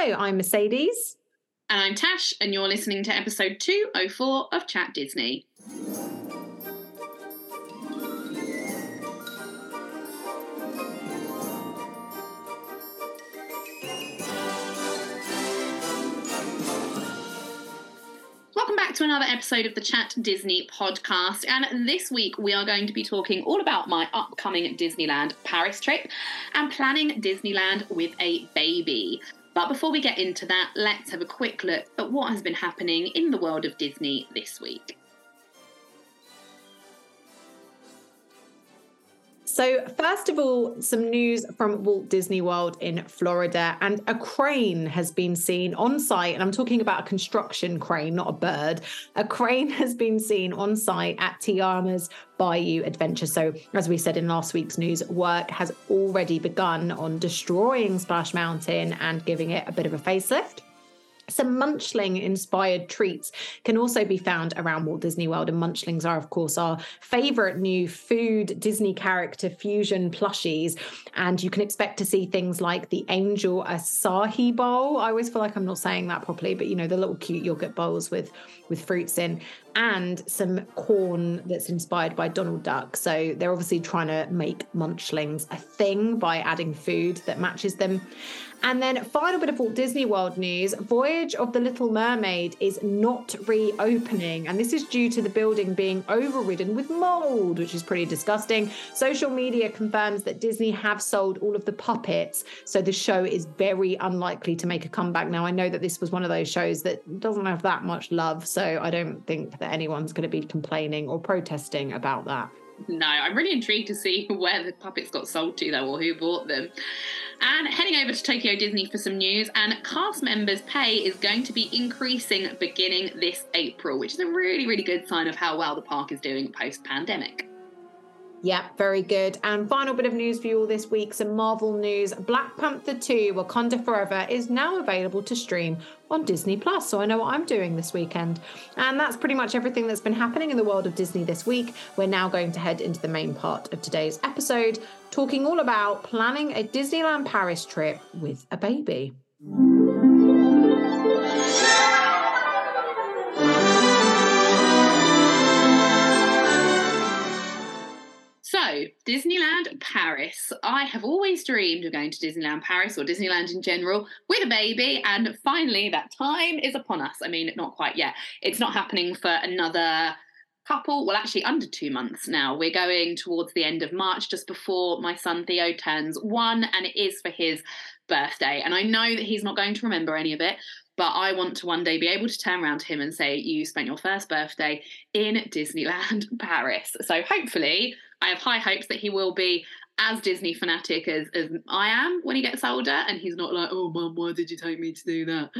Hello, I'm Mercedes. And I'm Tash, and you're listening to episode 204 of Chat Disney. Welcome back to another episode of the Chat Disney podcast. And this week we are going to be talking all about my upcoming Disneyland Paris trip and planning Disneyland with a baby. But before we get into that, let's have a quick look at what has been happening in the world of Disney this week. So, first of all, some news from Walt Disney World in Florida, and a crane has been seen on site. And I'm talking about a construction crane, not a bird. A crane has been seen on site at Tiana's Bayou Adventure. So, as we said in last week's news, work has already begun on destroying Splash Mountain and giving it a bit of a facelift. Some munchling inspired treats can also be found around Walt Disney World, and munchlings are, of course, our favorite new food Disney character fusion plushies. And you can expect to see things like the Angel Açaí Bowl. I always feel like I'm not saying that properly, but you know, the little cute yogurt bowls with with fruits in, and some corn that's inspired by Donald Duck. So they're obviously trying to make munchlings a thing by adding food that matches them. And then, final bit of Walt Disney World news Voyage of the Little Mermaid is not reopening. And this is due to the building being overridden with mold, which is pretty disgusting. Social media confirms that Disney have sold all of the puppets. So the show is very unlikely to make a comeback. Now, I know that this was one of those shows that doesn't have that much love. So I don't think that anyone's going to be complaining or protesting about that. No, I'm really intrigued to see where the puppets got sold to, though, or who bought them. And heading over to Tokyo Disney for some news, and cast members' pay is going to be increasing beginning this April, which is a really, really good sign of how well the park is doing post pandemic. Yeah, very good. And final bit of news for you all this week some Marvel news. Black Panther 2 Wakanda Forever is now available to stream on Disney Plus. So I know what I'm doing this weekend. And that's pretty much everything that's been happening in the world of Disney this week. We're now going to head into the main part of today's episode, talking all about planning a Disneyland Paris trip with a baby. Disneyland Paris. I have always dreamed of going to Disneyland Paris or Disneyland in general with a baby, and finally that time is upon us. I mean, not quite yet. It's not happening for another couple, well, actually, under two months now. We're going towards the end of March, just before my son Theo turns one, and it is for his birthday. And I know that he's not going to remember any of it, but I want to one day be able to turn around to him and say, You spent your first birthday in Disneyland Paris. So hopefully, I have high hopes that he will be as Disney fanatic as, as I am when he gets older, and he's not like, oh, mum, why did you take me to do that?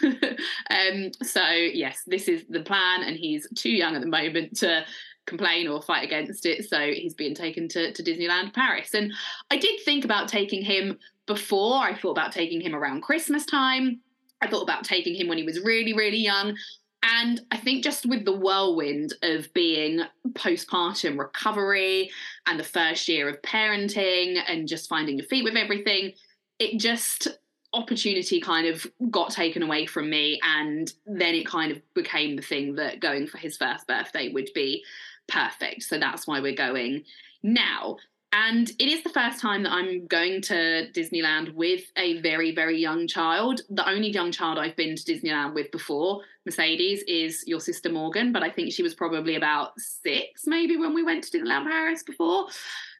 um, so, yes, this is the plan, and he's too young at the moment to complain or fight against it. So, he's being taken to, to Disneyland Paris. And I did think about taking him before, I thought about taking him around Christmas time. I thought about taking him when he was really, really young. And I think just with the whirlwind of being postpartum recovery and the first year of parenting and just finding your feet with everything, it just opportunity kind of got taken away from me. And then it kind of became the thing that going for his first birthday would be perfect. So that's why we're going now. And it is the first time that I'm going to Disneyland with a very, very young child. The only young child I've been to Disneyland with before, Mercedes, is your sister Morgan, but I think she was probably about six, maybe, when we went to Disneyland Paris before.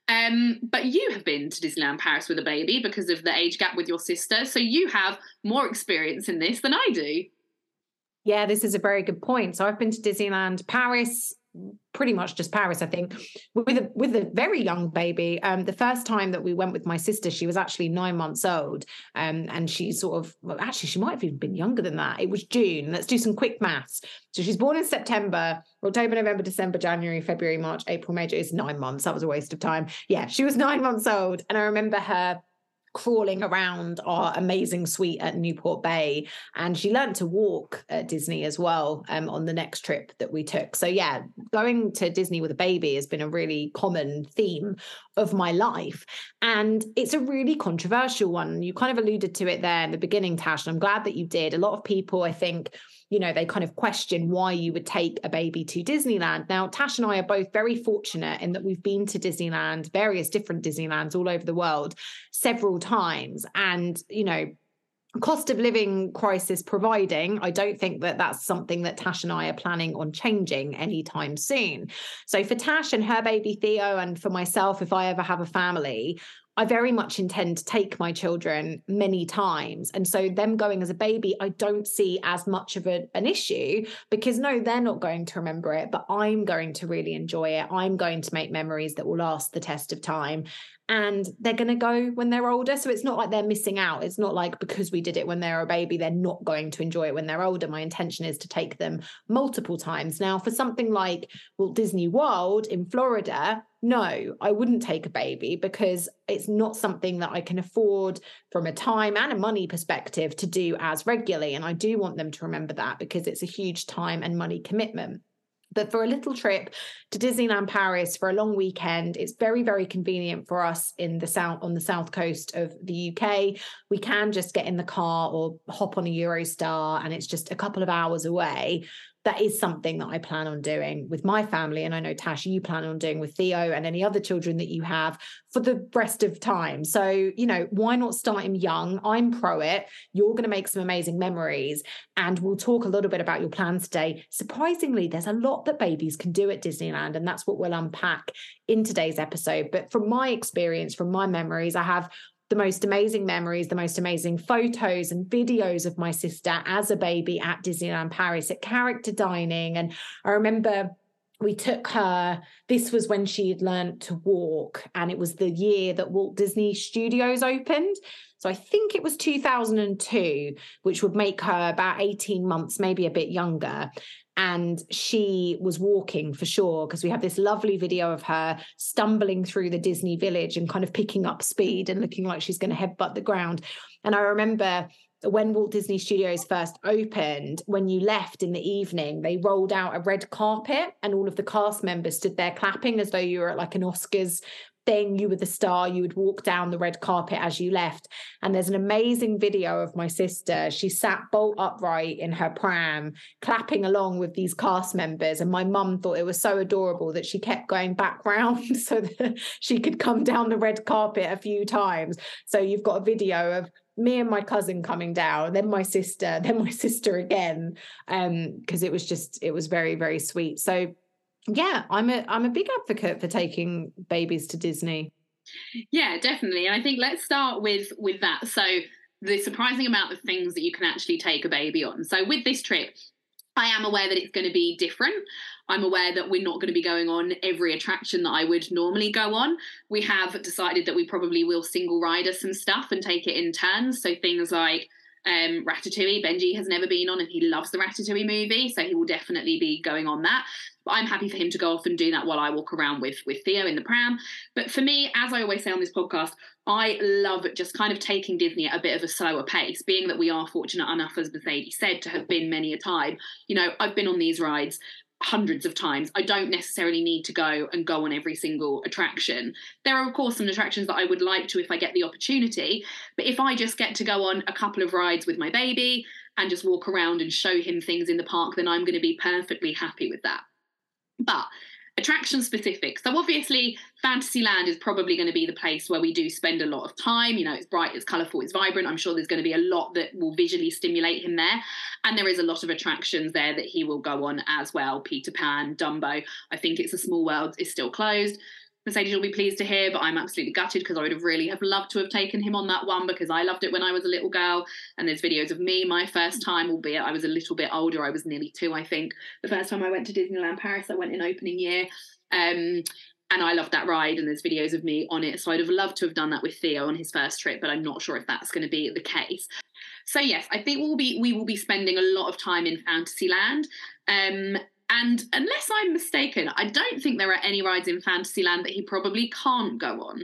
Um, but you have been to Disneyland Paris with a baby because of the age gap with your sister. So you have more experience in this than I do. Yeah, this is a very good point. So I've been to Disneyland Paris pretty much just Paris, I think, with a with a very young baby. Um, the first time that we went with my sister, she was actually nine months old, um, and she sort of well, actually she might have even been younger than that. It was June. Let's do some quick maths. So she's born in September, October, November, December, January, February, March, April, May. It's nine months. That was a waste of time. Yeah, she was nine months old, and I remember her crawling around our amazing suite at Newport Bay. And she learned to walk at Disney as well um, on the next trip that we took. So, yeah, going to Disney with a baby has been a really common theme of my life. And it's a really controversial one. You kind of alluded to it there in the beginning, Tash. And I'm glad that you did. A lot of people, I think, you know, they kind of question why you would take a baby to Disneyland. Now, Tash and I are both very fortunate in that we've been to Disneyland, various different Disneylands all over the world, several times. And, you know, cost of living crisis providing, I don't think that that's something that Tash and I are planning on changing anytime soon. So for Tash and her baby Theo, and for myself, if I ever have a family, I very much intend to take my children many times. And so, them going as a baby, I don't see as much of a, an issue because no, they're not going to remember it, but I'm going to really enjoy it. I'm going to make memories that will last the test of time. And they're going to go when they're older. So, it's not like they're missing out. It's not like because we did it when they're a baby, they're not going to enjoy it when they're older. My intention is to take them multiple times. Now, for something like Walt Disney World in Florida, no, I wouldn't take a baby because it's not something that I can afford from a time and a money perspective to do as regularly. And I do want them to remember that because it's a huge time and money commitment. But for a little trip to Disneyland Paris for a long weekend, it's very, very convenient for us in the south on the south coast of the UK. We can just get in the car or hop on a Eurostar, and it's just a couple of hours away that is something that I plan on doing with my family. And I know, Tash, you plan on doing with Theo and any other children that you have for the rest of time. So, you know, why not start him young? I'm pro it. You're going to make some amazing memories. And we'll talk a little bit about your plans today. Surprisingly, there's a lot that babies can do at Disneyland. And that's what we'll unpack in today's episode. But from my experience, from my memories, I have the most amazing memories, the most amazing photos and videos of my sister as a baby at Disneyland Paris at character dining. And I remember we took her, this was when she had learned to walk, and it was the year that Walt Disney Studios opened. So I think it was 2002, which would make her about 18 months, maybe a bit younger and she was walking for sure because we have this lovely video of her stumbling through the Disney village and kind of picking up speed and looking like she's going to headbutt the ground. And I remember when Walt Disney Studios first opened, when you left in the evening, they rolled out a red carpet and all of the cast members stood there clapping as though you were at like an Oscars thing. You were the star. You would walk down the red carpet as you left. And there's an amazing video of my sister. She sat bolt upright in her pram, clapping along with these cast members. And my mum thought it was so adorable that she kept going back round so that she could come down the red carpet a few times. So you've got a video of me and my cousin coming down, then my sister, then my sister again. Um, because it was just, it was very, very sweet. So yeah, I'm a I'm a big advocate for taking babies to Disney. Yeah, definitely. And I think let's start with with that. So the surprising amount of things that you can actually take a baby on. So with this trip, I am aware that it's going to be different. I'm aware that we're not going to be going on every attraction that I would normally go on. We have decided that we probably will single rider some stuff and take it in turns. So things like um, Ratatouille, Benji has never been on and he loves the Ratatouille movie, so he will definitely be going on that. But I'm happy for him to go off and do that while I walk around with with Theo in the pram. But for me, as I always say on this podcast, I love just kind of taking Disney at a bit of a slower pace, being that we are fortunate enough, as Mercedes said, to have been many a time. You know, I've been on these rides hundreds of times. I don't necessarily need to go and go on every single attraction. There are, of course, some attractions that I would like to if I get the opportunity. But if I just get to go on a couple of rides with my baby and just walk around and show him things in the park, then I'm going to be perfectly happy with that. But attraction specific. So obviously, Fantasyland is probably going to be the place where we do spend a lot of time. You know, it's bright, it's colourful, it's vibrant. I'm sure there's going to be a lot that will visually stimulate him there. And there is a lot of attractions there that he will go on as well. Peter Pan, Dumbo. I think it's a small world is still closed. Mercedes will be pleased to hear, but I'm absolutely gutted because I would have really have loved to have taken him on that one because I loved it when I was a little girl. And there's videos of me my first time, albeit I was a little bit older. I was nearly two, I think. The first time I went to Disneyland Paris, I went in opening year. Um, and I loved that ride, and there's videos of me on it. So I'd have loved to have done that with Theo on his first trip, but I'm not sure if that's going to be the case. So yes, I think we'll be we will be spending a lot of time in Fantasyland. Um, and unless I'm mistaken, I don't think there are any rides in Fantasyland that he probably can't go on.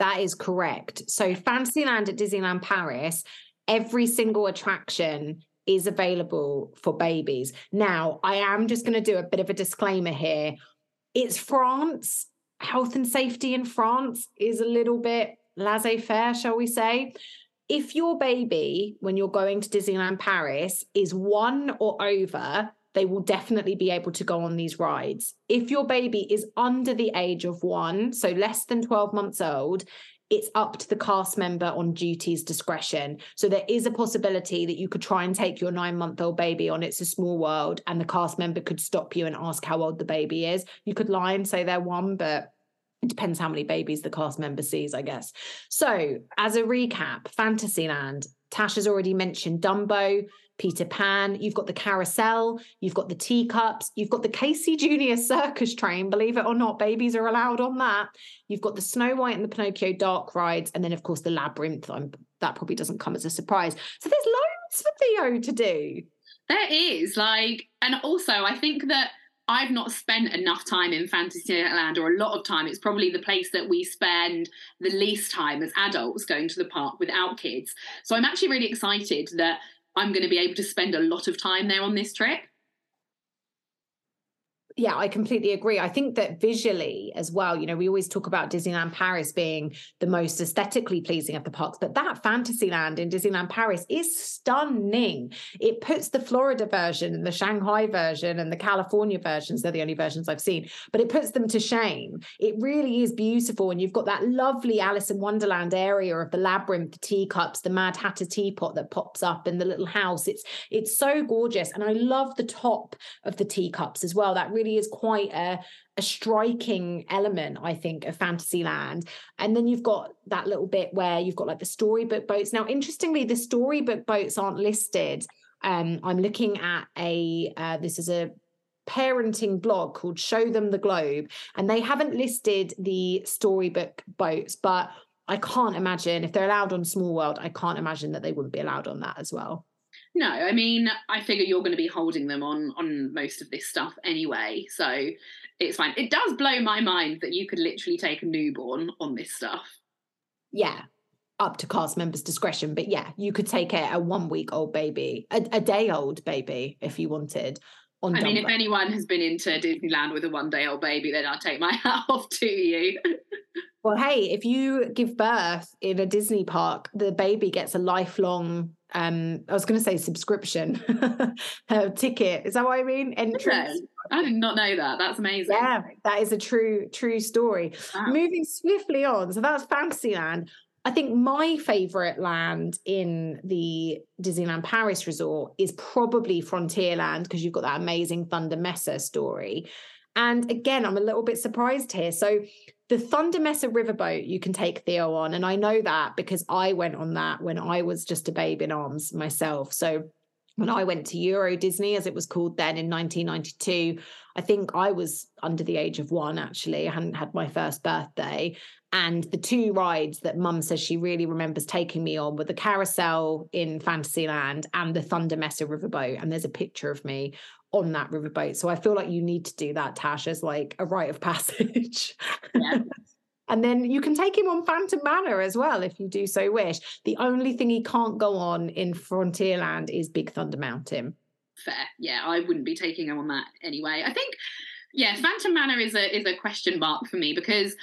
that is correct. So Fantasyland at Disneyland Paris, every single attraction is available for babies. Now, I am just going to do a bit of a disclaimer here. It's France. Health and safety in France is a little bit laissez faire, shall we say. If your baby, when you're going to Disneyland Paris, is one or over, they will definitely be able to go on these rides. If your baby is under the age of one, so less than 12 months old, it's up to the cast member on duty's discretion. So there is a possibility that you could try and take your nine month old baby on It's a Small World, and the cast member could stop you and ask how old the baby is. You could lie and say they're one, but it depends how many babies the cast member sees, I guess. So, as a recap, Fantasyland, Tash has already mentioned Dumbo, Peter Pan, you've got the carousel, you've got the teacups, you've got the Casey Jr. circus train, believe it or not, babies are allowed on that. You've got the Snow White and the Pinocchio dark rides, and then, of course, the labyrinth. I'm, that probably doesn't come as a surprise. So, there's loads for Theo to do. There is, like, and also I think that I've not spent enough time in Fantasyland or a lot of time. It's probably the place that we spend the least time as adults going to the park without kids. So I'm actually really excited that I'm going to be able to spend a lot of time there on this trip yeah, I completely agree. I think that visually as well, you know, we always talk about Disneyland Paris being the most aesthetically pleasing of the parks, but that Fantasyland in Disneyland Paris is stunning. It puts the Florida version and the Shanghai version and the California versions, they're the only versions I've seen, but it puts them to shame. It really is beautiful. And you've got that lovely Alice in Wonderland area of the labyrinth, the teacups, the Mad Hatter teapot that pops up in the little house. It's it's so gorgeous. And I love the top of the teacups as well. That really really is quite a, a striking element, I think, of Fantasyland. And then you've got that little bit where you've got like the storybook boats. Now, interestingly, the storybook boats aren't listed. Um, I'm looking at a uh, this is a parenting blog called Show Them the Globe, and they haven't listed the storybook boats, but I can't imagine if they're allowed on Small World, I can't imagine that they wouldn't be allowed on that as well. No, I mean, I figure you're going to be holding them on on most of this stuff anyway, so it's fine. It does blow my mind that you could literally take a newborn on this stuff. Yeah, up to cast members' discretion, but yeah, you could take a, a one week old baby, a, a day old baby, if you wanted. On I mean, if anyone has been into Disneyland with a one day old baby, then I'll take my hat off to you. Well, hey, if you give birth in a Disney park, the baby gets a lifelong um i was going to say subscription uh, ticket. Is that what i mean? Entrance. I did not know that. That's amazing. Yeah that is a true true story. Wow. moving swiftly on. So that's fantasyland. I think my favorite land in the disneyland paris resort is probably frontierland because you've got that amazing thunder mesa story. And again i'm a little bit surprised here. So the Thunder Mesa riverboat you can take Theo on. And I know that because I went on that when I was just a babe in arms myself. So when I went to Euro Disney, as it was called then in 1992, I think I was under the age of one, actually. I hadn't had my first birthday. And the two rides that mum says she really remembers taking me on were the carousel in Fantasyland and the Thunder Mesa riverboat. And there's a picture of me on that riverboat. So I feel like you need to do that, Tash, as like a rite of passage. Yeah. and then you can take him on Phantom Manor as well if you do so wish. The only thing he can't go on in Frontierland is Big Thunder Mountain. Fair. Yeah, I wouldn't be taking him on that anyway. I think yeah, Phantom Manor is a is a question mark for me because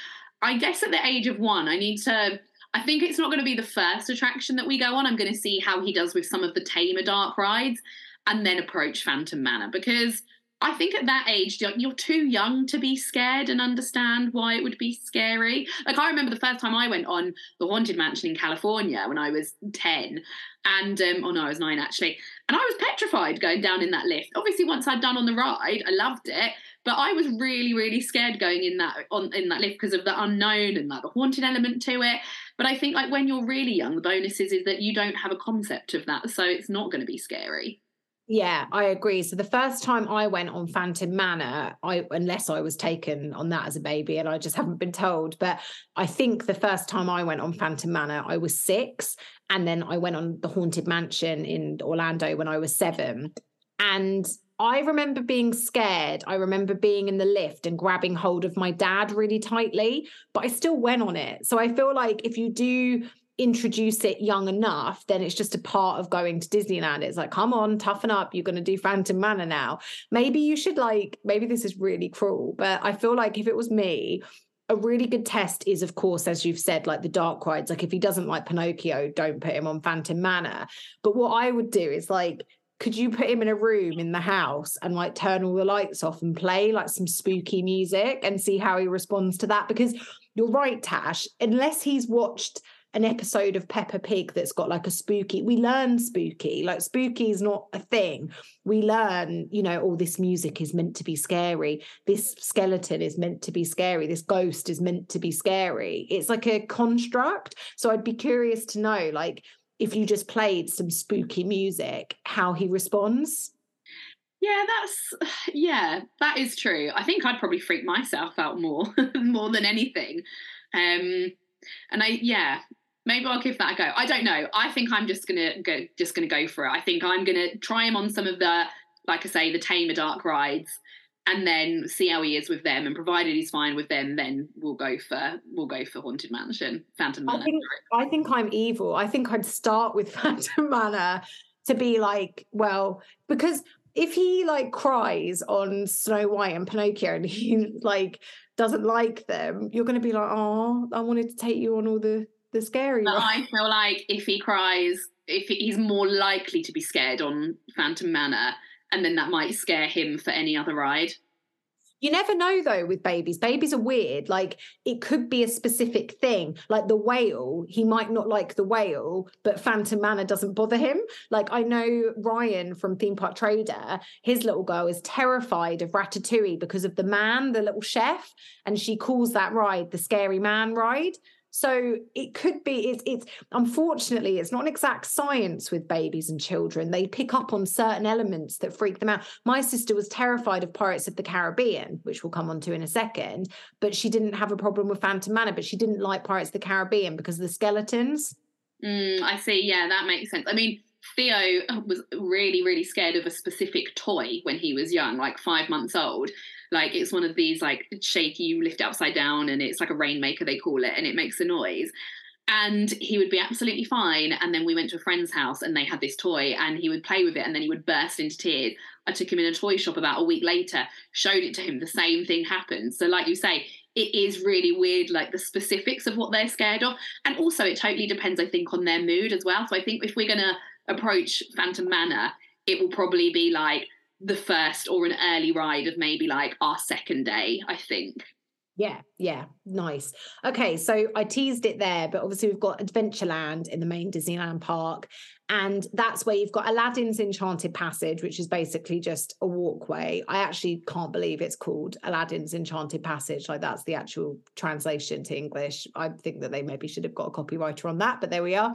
I guess at the age of one, I need to I think it's not going to be the first attraction that we go on. I'm going to see how he does with some of the tamer dark rides and then approach Phantom Manor because I think at that age you're too young to be scared and understand why it would be scary. Like I remember the first time I went on the Haunted Mansion in California when I was ten, and um, oh no, I was nine actually, and I was petrified going down in that lift. Obviously, once I'd done on the ride, I loved it, but I was really, really scared going in that on in that lift because of the unknown and like the haunted element to it. But I think like when you're really young, the bonus is, is that you don't have a concept of that, so it's not going to be scary. Yeah, I agree. So the first time I went on Phantom Manor, I unless I was taken on that as a baby and I just haven't been told, but I think the first time I went on Phantom Manor, I was six, and then I went on the Haunted Mansion in Orlando when I was seven, and I remember being scared. I remember being in the lift and grabbing hold of my dad really tightly, but I still went on it. So I feel like if you do introduce it young enough, then it's just a part of going to Disneyland. It's like, come on, toughen up. You're going to do Phantom Manor now. Maybe you should like, maybe this is really cruel, but I feel like if it was me, a really good test is, of course, as you've said, like the dark rides. Like if he doesn't like Pinocchio, don't put him on Phantom Manor. But what I would do is like, could you put him in a room in the house and like turn all the lights off and play like some spooky music and see how he responds to that? Because you're right, Tash, unless he's watched an episode of Peppa Pig that's got like a spooky. We learn spooky, like spooky is not a thing. We learn, you know, all oh, this music is meant to be scary. This skeleton is meant to be scary. This ghost is meant to be scary. It's like a construct. So I'd be curious to know, like, if you just played some spooky music, how he responds. Yeah, that's yeah, that is true. I think I'd probably freak myself out more more than anything. Um and I yeah, maybe I'll give that a go. I don't know. I think I'm just gonna go just gonna go for it. I think I'm gonna try him on some of the like I say the tamer dark rides and then see how he is with them and provided he's fine with them then we'll go for we'll go for haunted mansion phantom manor I think, I think i'm evil i think i'd start with phantom manor to be like well because if he like cries on snow white and pinocchio and he like doesn't like them you're going to be like oh i wanted to take you on all the the scary. But I feel like if he cries, if he's more likely to be scared on Phantom Manor, and then that might scare him for any other ride. You never know though with babies. Babies are weird. Like it could be a specific thing. Like the whale, he might not like the whale, but Phantom Manor doesn't bother him. Like I know Ryan from Theme Park Trader, his little girl is terrified of Ratatouille because of the man, the little chef, and she calls that ride the scary man ride. So it could be it's it's unfortunately it's not an exact science with babies and children. They pick up on certain elements that freak them out. My sister was terrified of Pirates of the Caribbean, which we'll come on to in a second, but she didn't have a problem with Phantom Manor, but she didn't like Pirates of the Caribbean because of the skeletons. Mm, I see. Yeah, that makes sense. I mean, Theo was really, really scared of a specific toy when he was young, like five months old. Like it's one of these like shaky you lift it upside down and it's like a rainmaker they call it and it makes a noise. And he would be absolutely fine. And then we went to a friend's house and they had this toy and he would play with it and then he would burst into tears. I took him in a toy shop about a week later, showed it to him, the same thing happened. So, like you say, it is really weird, like the specifics of what they're scared of. And also, it totally depends, I think, on their mood as well. So, I think if we're going to approach Phantom Manor, it will probably be like, the first or an early ride of maybe like our second day, I think. Yeah, yeah, nice. Okay, so I teased it there, but obviously we've got Adventureland in the main Disneyland park, and that's where you've got Aladdin's Enchanted Passage, which is basically just a walkway. I actually can't believe it's called Aladdin's Enchanted Passage. Like that's the actual translation to English. I think that they maybe should have got a copywriter on that, but there we are.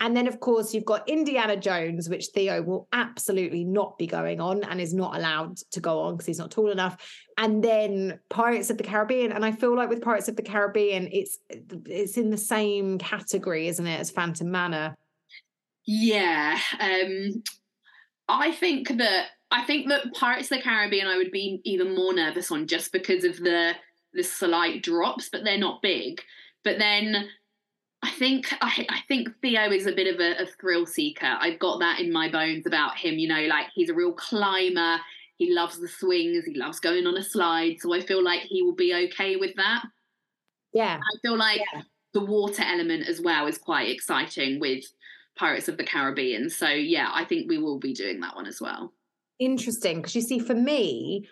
And then, of course, you've got Indiana Jones, which Theo will absolutely not be going on and is not allowed to go on because he's not tall enough. And then Pirates of the Caribbean. And I feel like with Pirates of the Caribbean, it's it's in the same category, isn't it, as Phantom Manor? Yeah. Um, I think that I think that Pirates of the Caribbean I would be even more nervous on just because of the the slight drops, but they're not big. But then I think I, I, think Theo is a bit of a, a, thrill seeker. I've got that in my bones about him. You know, like he's a real climber. He loves the swings. He loves going on a slide. So I feel like he will be okay with that. Yeah. I feel like yeah. the water element as well is quite exciting with Pirates of the Caribbean. So yeah, I think we will be doing that one as well. Interesting, because you see, for me,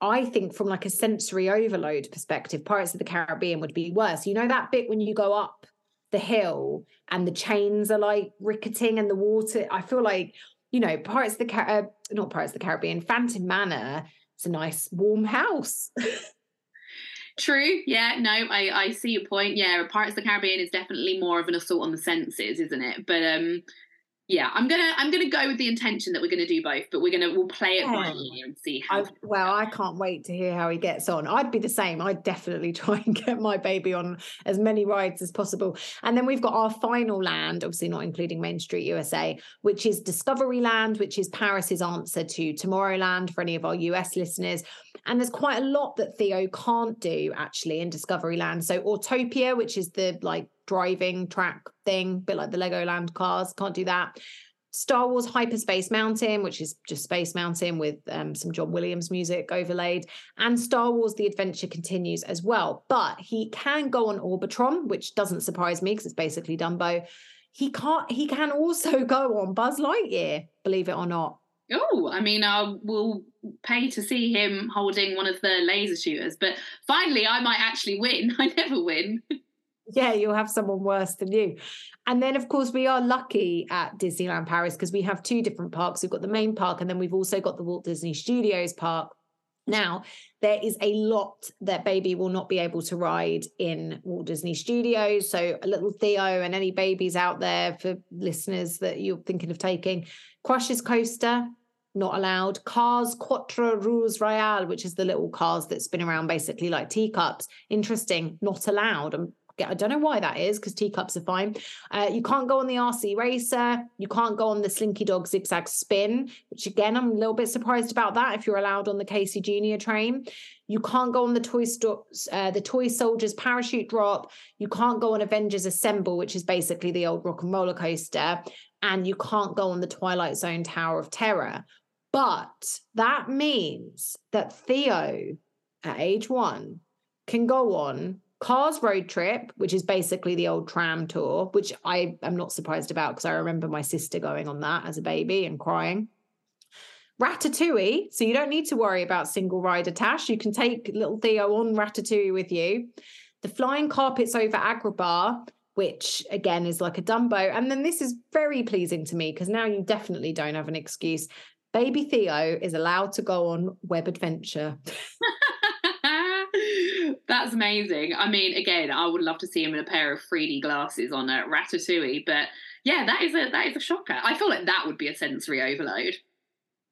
I think from like a sensory overload perspective, Pirates of the Caribbean would be worse. You know that bit when you go up the hill and the chains are like ricketing and the water. I feel like, you know, Pirates of the Car- uh, not Pirates of the Caribbean, Phantom Manor. It's a nice warm house. True. Yeah. No, I, I see your point. Yeah, Pirates of the Caribbean is definitely more of an assault on the senses, isn't it? But um, Yeah, I'm gonna I'm gonna go with the intention that we're gonna do both, but we're gonna we'll play it by ear and see how. I, well, I can't wait to hear how he gets on. I'd be the same. I'd definitely try and get my baby on as many rides as possible. And then we've got our final land, obviously not including Main Street USA, which is Discovery Land, which is Paris's answer to Tomorrowland for any of our US listeners. And there's quite a lot that Theo can't do actually in Discovery Land. So Autopia, which is the like driving track thing, bit like the Legoland cars, can't do that. Star Wars Hyperspace Mountain, which is just Space Mountain with um, some John Williams music overlaid, and Star Wars The Adventure Continues as well. But he can go on Orbitron, which doesn't surprise me because it's basically Dumbo. He can't. He can also go on Buzz Lightyear, believe it or not. Oh, I mean, I will pay to see him holding one of the laser shooters, but finally, I might actually win. I never win. Yeah, you'll have someone worse than you. And then, of course, we are lucky at Disneyland Paris because we have two different parks. We've got the main park, and then we've also got the Walt Disney Studios park. Now, there is a lot that baby will not be able to ride in Walt Disney Studios. So, a little Theo and any babies out there for listeners that you're thinking of taking, Crush's Coaster, not allowed. Cars Quattro Roues Royale, which is the little cars that spin around basically like teacups. Interesting, not allowed. I'm I don't know why that is because teacups are fine. Uh, you can't go on the RC Racer. You can't go on the Slinky Dog Zigzag Spin, which again, I'm a little bit surprised about that if you're allowed on the Casey Junior train. You can't go on the Toy Sto- uh, the Toy Soldiers Parachute Drop. You can't go on Avengers Assemble, which is basically the old rock and roller coaster. And you can't go on the Twilight Zone Tower of Terror. But that means that Theo, at age one, can go on Cars Road Trip, which is basically the old tram tour, which I am not surprised about because I remember my sister going on that as a baby and crying. Ratatouille, so you don't need to worry about single rider Tash. You can take little Theo on Ratatouille with you. The Flying Carpets over Agrabah, which again is like a Dumbo. And then this is very pleasing to me because now you definitely don't have an excuse. Baby Theo is allowed to go on Web Adventure. That's amazing. I mean, again, I would love to see him in a pair of 3D glasses on a Ratatouille, but yeah, that is a that is a shocker. I feel like that would be a sensory overload.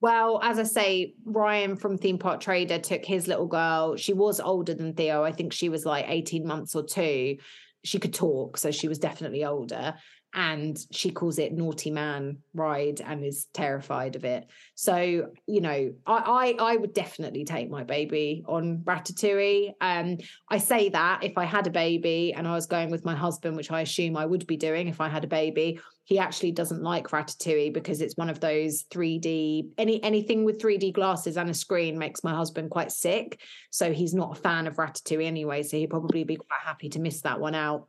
Well, as I say, Ryan from Theme Park Trader took his little girl. She was older than Theo. I think she was like 18 months or two. She could talk, so she was definitely older. And she calls it Naughty Man Ride and is terrified of it. So, you know, I I, I would definitely take my baby on Ratatouille. Um, I say that if I had a baby and I was going with my husband, which I assume I would be doing if I had a baby, he actually doesn't like Ratatouille because it's one of those 3D any anything with 3D glasses and a screen makes my husband quite sick. So he's not a fan of Ratatouille anyway. So he'd probably be quite happy to miss that one out.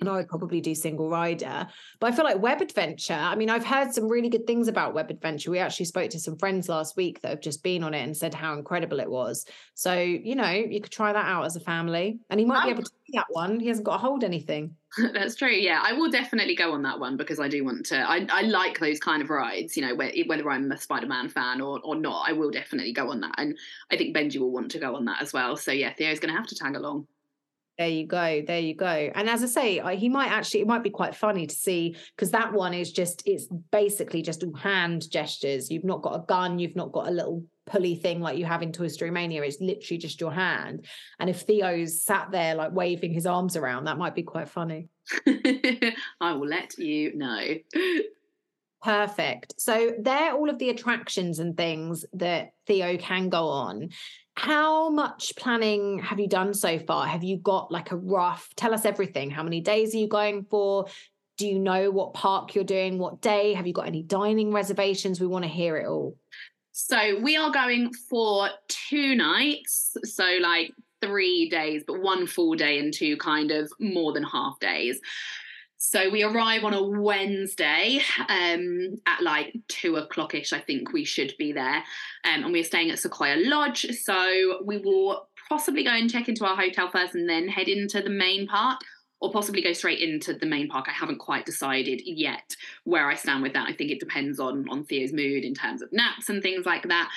And I would probably do single rider. But I feel like Web Adventure, I mean, I've heard some really good things about Web Adventure. We actually spoke to some friends last week that have just been on it and said how incredible it was. So, you know, you could try that out as a family. And he might be able to do that one. He hasn't got to hold anything. That's true. Yeah, I will definitely go on that one because I do want to. I, I like those kind of rides. You know, where, whether I'm a Spider-Man fan or or not, I will definitely go on that. And I think Benji will want to go on that as well. So yeah, Theo's going to have to tag along. There you go. There you go. And as I say, I, he might actually, it might be quite funny to see because that one is just, it's basically just all hand gestures. You've not got a gun, you've not got a little pulley thing like you have in Toy Story Mania. It's literally just your hand. And if Theo's sat there like waving his arms around, that might be quite funny. I will let you know. Perfect. So they're all of the attractions and things that Theo can go on. How much planning have you done so far? Have you got like a rough, tell us everything. How many days are you going for? Do you know what park you're doing? What day? Have you got any dining reservations? We want to hear it all. So we are going for two nights. So like three days, but one full day and two kind of more than half days. So we arrive on a Wednesday um, at like two o'clock ish. I think we should be there, um, and we're staying at Sequoia Lodge. So we will possibly go and check into our hotel first, and then head into the main park, or possibly go straight into the main park. I haven't quite decided yet where I stand with that. I think it depends on on Theo's mood in terms of naps and things like that.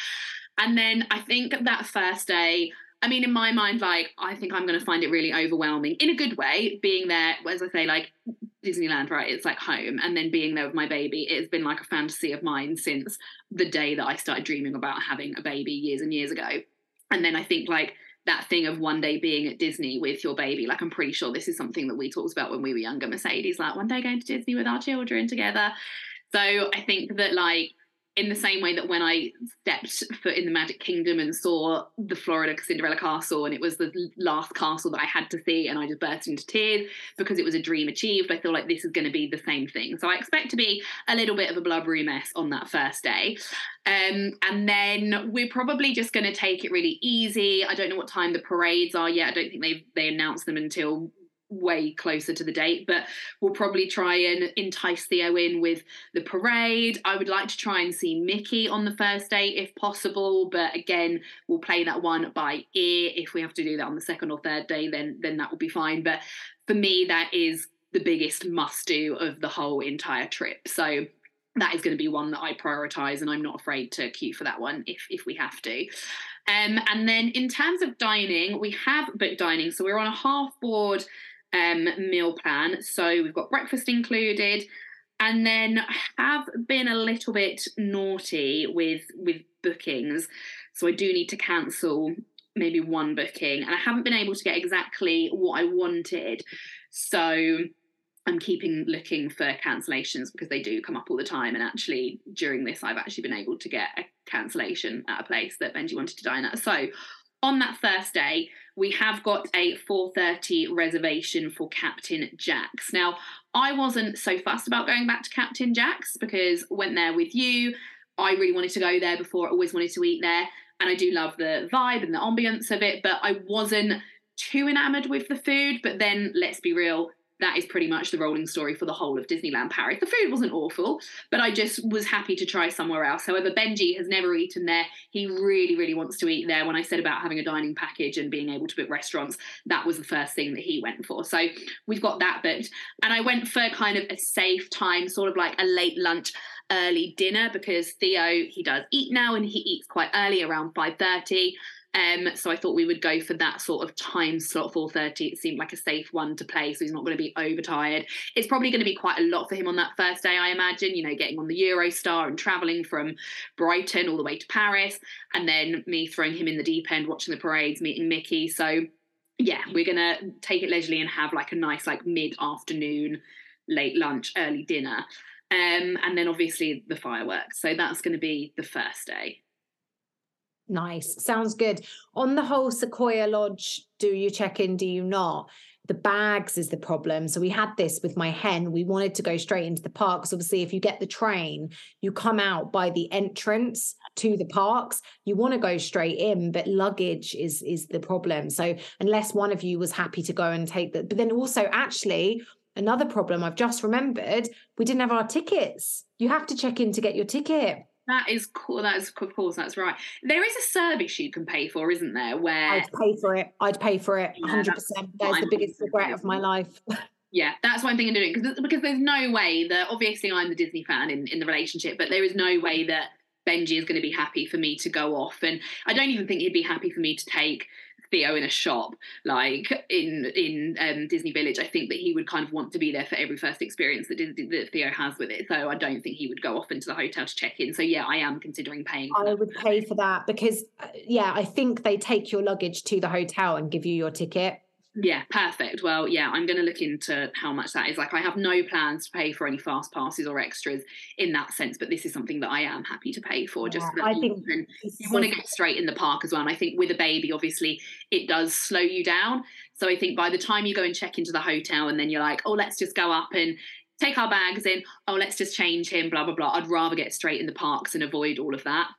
And then I think that first day I mean, in my mind, like I think I'm going to find it really overwhelming in a good way. Being there, as I say, like Disneyland, right? It's like home, and then being there with my baby. It's been like a fantasy of mine since the day that I started dreaming about having a baby years and years ago. And then I think like that thing of one day being at Disney with your baby. Like I'm pretty sure this is something that we talked about when we were younger. Mercedes, like one day going to Disney with our children together. So I think that like in the same way that when I stepped foot in the Magic Kingdom and saw the Florida Cinderella Castle, and it was the last castle that I had to see, and I just burst into tears because it was a dream achieved, I feel like this is going to be the same thing. So I expect to be a little bit of a blubbery mess on that first day. Um, and then we're probably just going to take it really easy. I don't know what time the parades are yet. I don't think they they announced them until way closer to the date, but we'll probably try and entice Theo in with the parade. I would like to try and see Mickey on the first day if possible, but again, we'll play that one by ear. If we have to do that on the second or third day, then then that will be fine. But for me, that is the biggest must do of the whole entire trip. So that is going to be one that I prioritize, and I'm not afraid to queue for that one if if we have to. Um, and then in terms of dining, we have booked dining, so we're on a half board um, meal plan. So we've got breakfast included, and then have been a little bit naughty with with bookings. So I do need to cancel maybe one booking, and I haven't been able to get exactly what I wanted. So I'm keeping looking for cancellations because they do come up all the time. And actually, during this, I've actually been able to get a cancellation at a place that Benji wanted to dine at. So on that first day, we have got a 4:30 reservation for Captain Jack's. Now, I wasn't so fussed about going back to Captain Jack's because went there with you. I really wanted to go there before. I always wanted to eat there, and I do love the vibe and the ambience of it. But I wasn't too enamored with the food. But then, let's be real, that is pretty much the rolling story for the whole of Disneyland Paris. The food wasn't awful, but I just was happy to try somewhere else. However, Benji has never eaten there. He really, really wants to eat there. When I said about having a dining package and being able to book restaurants, that was the first thing that he went for. So we've got that booked. And I went for kind of a safe time, sort of like a late lunch early dinner because Theo he does eat now and he eats quite early around 5:30 um, so I thought we would go for that sort of time slot, 4.30. It seemed like a safe one to play, so he's not going to be overtired. It's probably going to be quite a lot for him on that first day, I imagine, you know, getting on the Eurostar and travelling from Brighton all the way to Paris, and then me throwing him in the deep end, watching the parades, meeting Mickey. So yeah, we're going to take it leisurely and have like a nice like mid-afternoon, late lunch, early dinner. Um, and then obviously the fireworks. So that's going to be the first day. Nice. Sounds good. On the whole Sequoia Lodge, do you check in? Do you not? The bags is the problem. So we had this with my hen. We wanted to go straight into the parks. Obviously, if you get the train, you come out by the entrance to the parks. You want to go straight in, but luggage is is the problem. So unless one of you was happy to go and take that, but then also actually another problem I've just remembered, we didn't have our tickets. You have to check in to get your ticket. That is cool. That is of course that's right. There is a service you can pay for, isn't there? Where I'd pay for it. I'd pay for it. One hundred percent. That's the biggest regret of my life. yeah, that's what I'm thinking of doing because because there's no way that obviously I'm the Disney fan in in the relationship, but there is no way that Benji is going to be happy for me to go off, and I don't even think he'd be happy for me to take Theo in a shop like in in um, Disney Village, I think that he would kind of want to be there for every first experience that, Disney, that Theo has with it. So I don't think he would go off into the hotel to check in. So yeah, I am considering paying. I that. would pay for that because uh, yeah, I think they take your luggage to the hotel and give you your ticket. Yeah, perfect. Well, yeah, I'm going to look into how much that is. Like, I have no plans to pay for any fast passes or extras in that sense, but this is something that I am happy to pay for. Just yeah, I you think can, you want to get straight in the park as well. And I think with a baby, obviously, it does slow you down. So I think by the time you go and check into the hotel, and then you're like, oh, let's just go up and take our bags in. Oh, let's just change him. Blah blah blah. I'd rather get straight in the parks and avoid all of that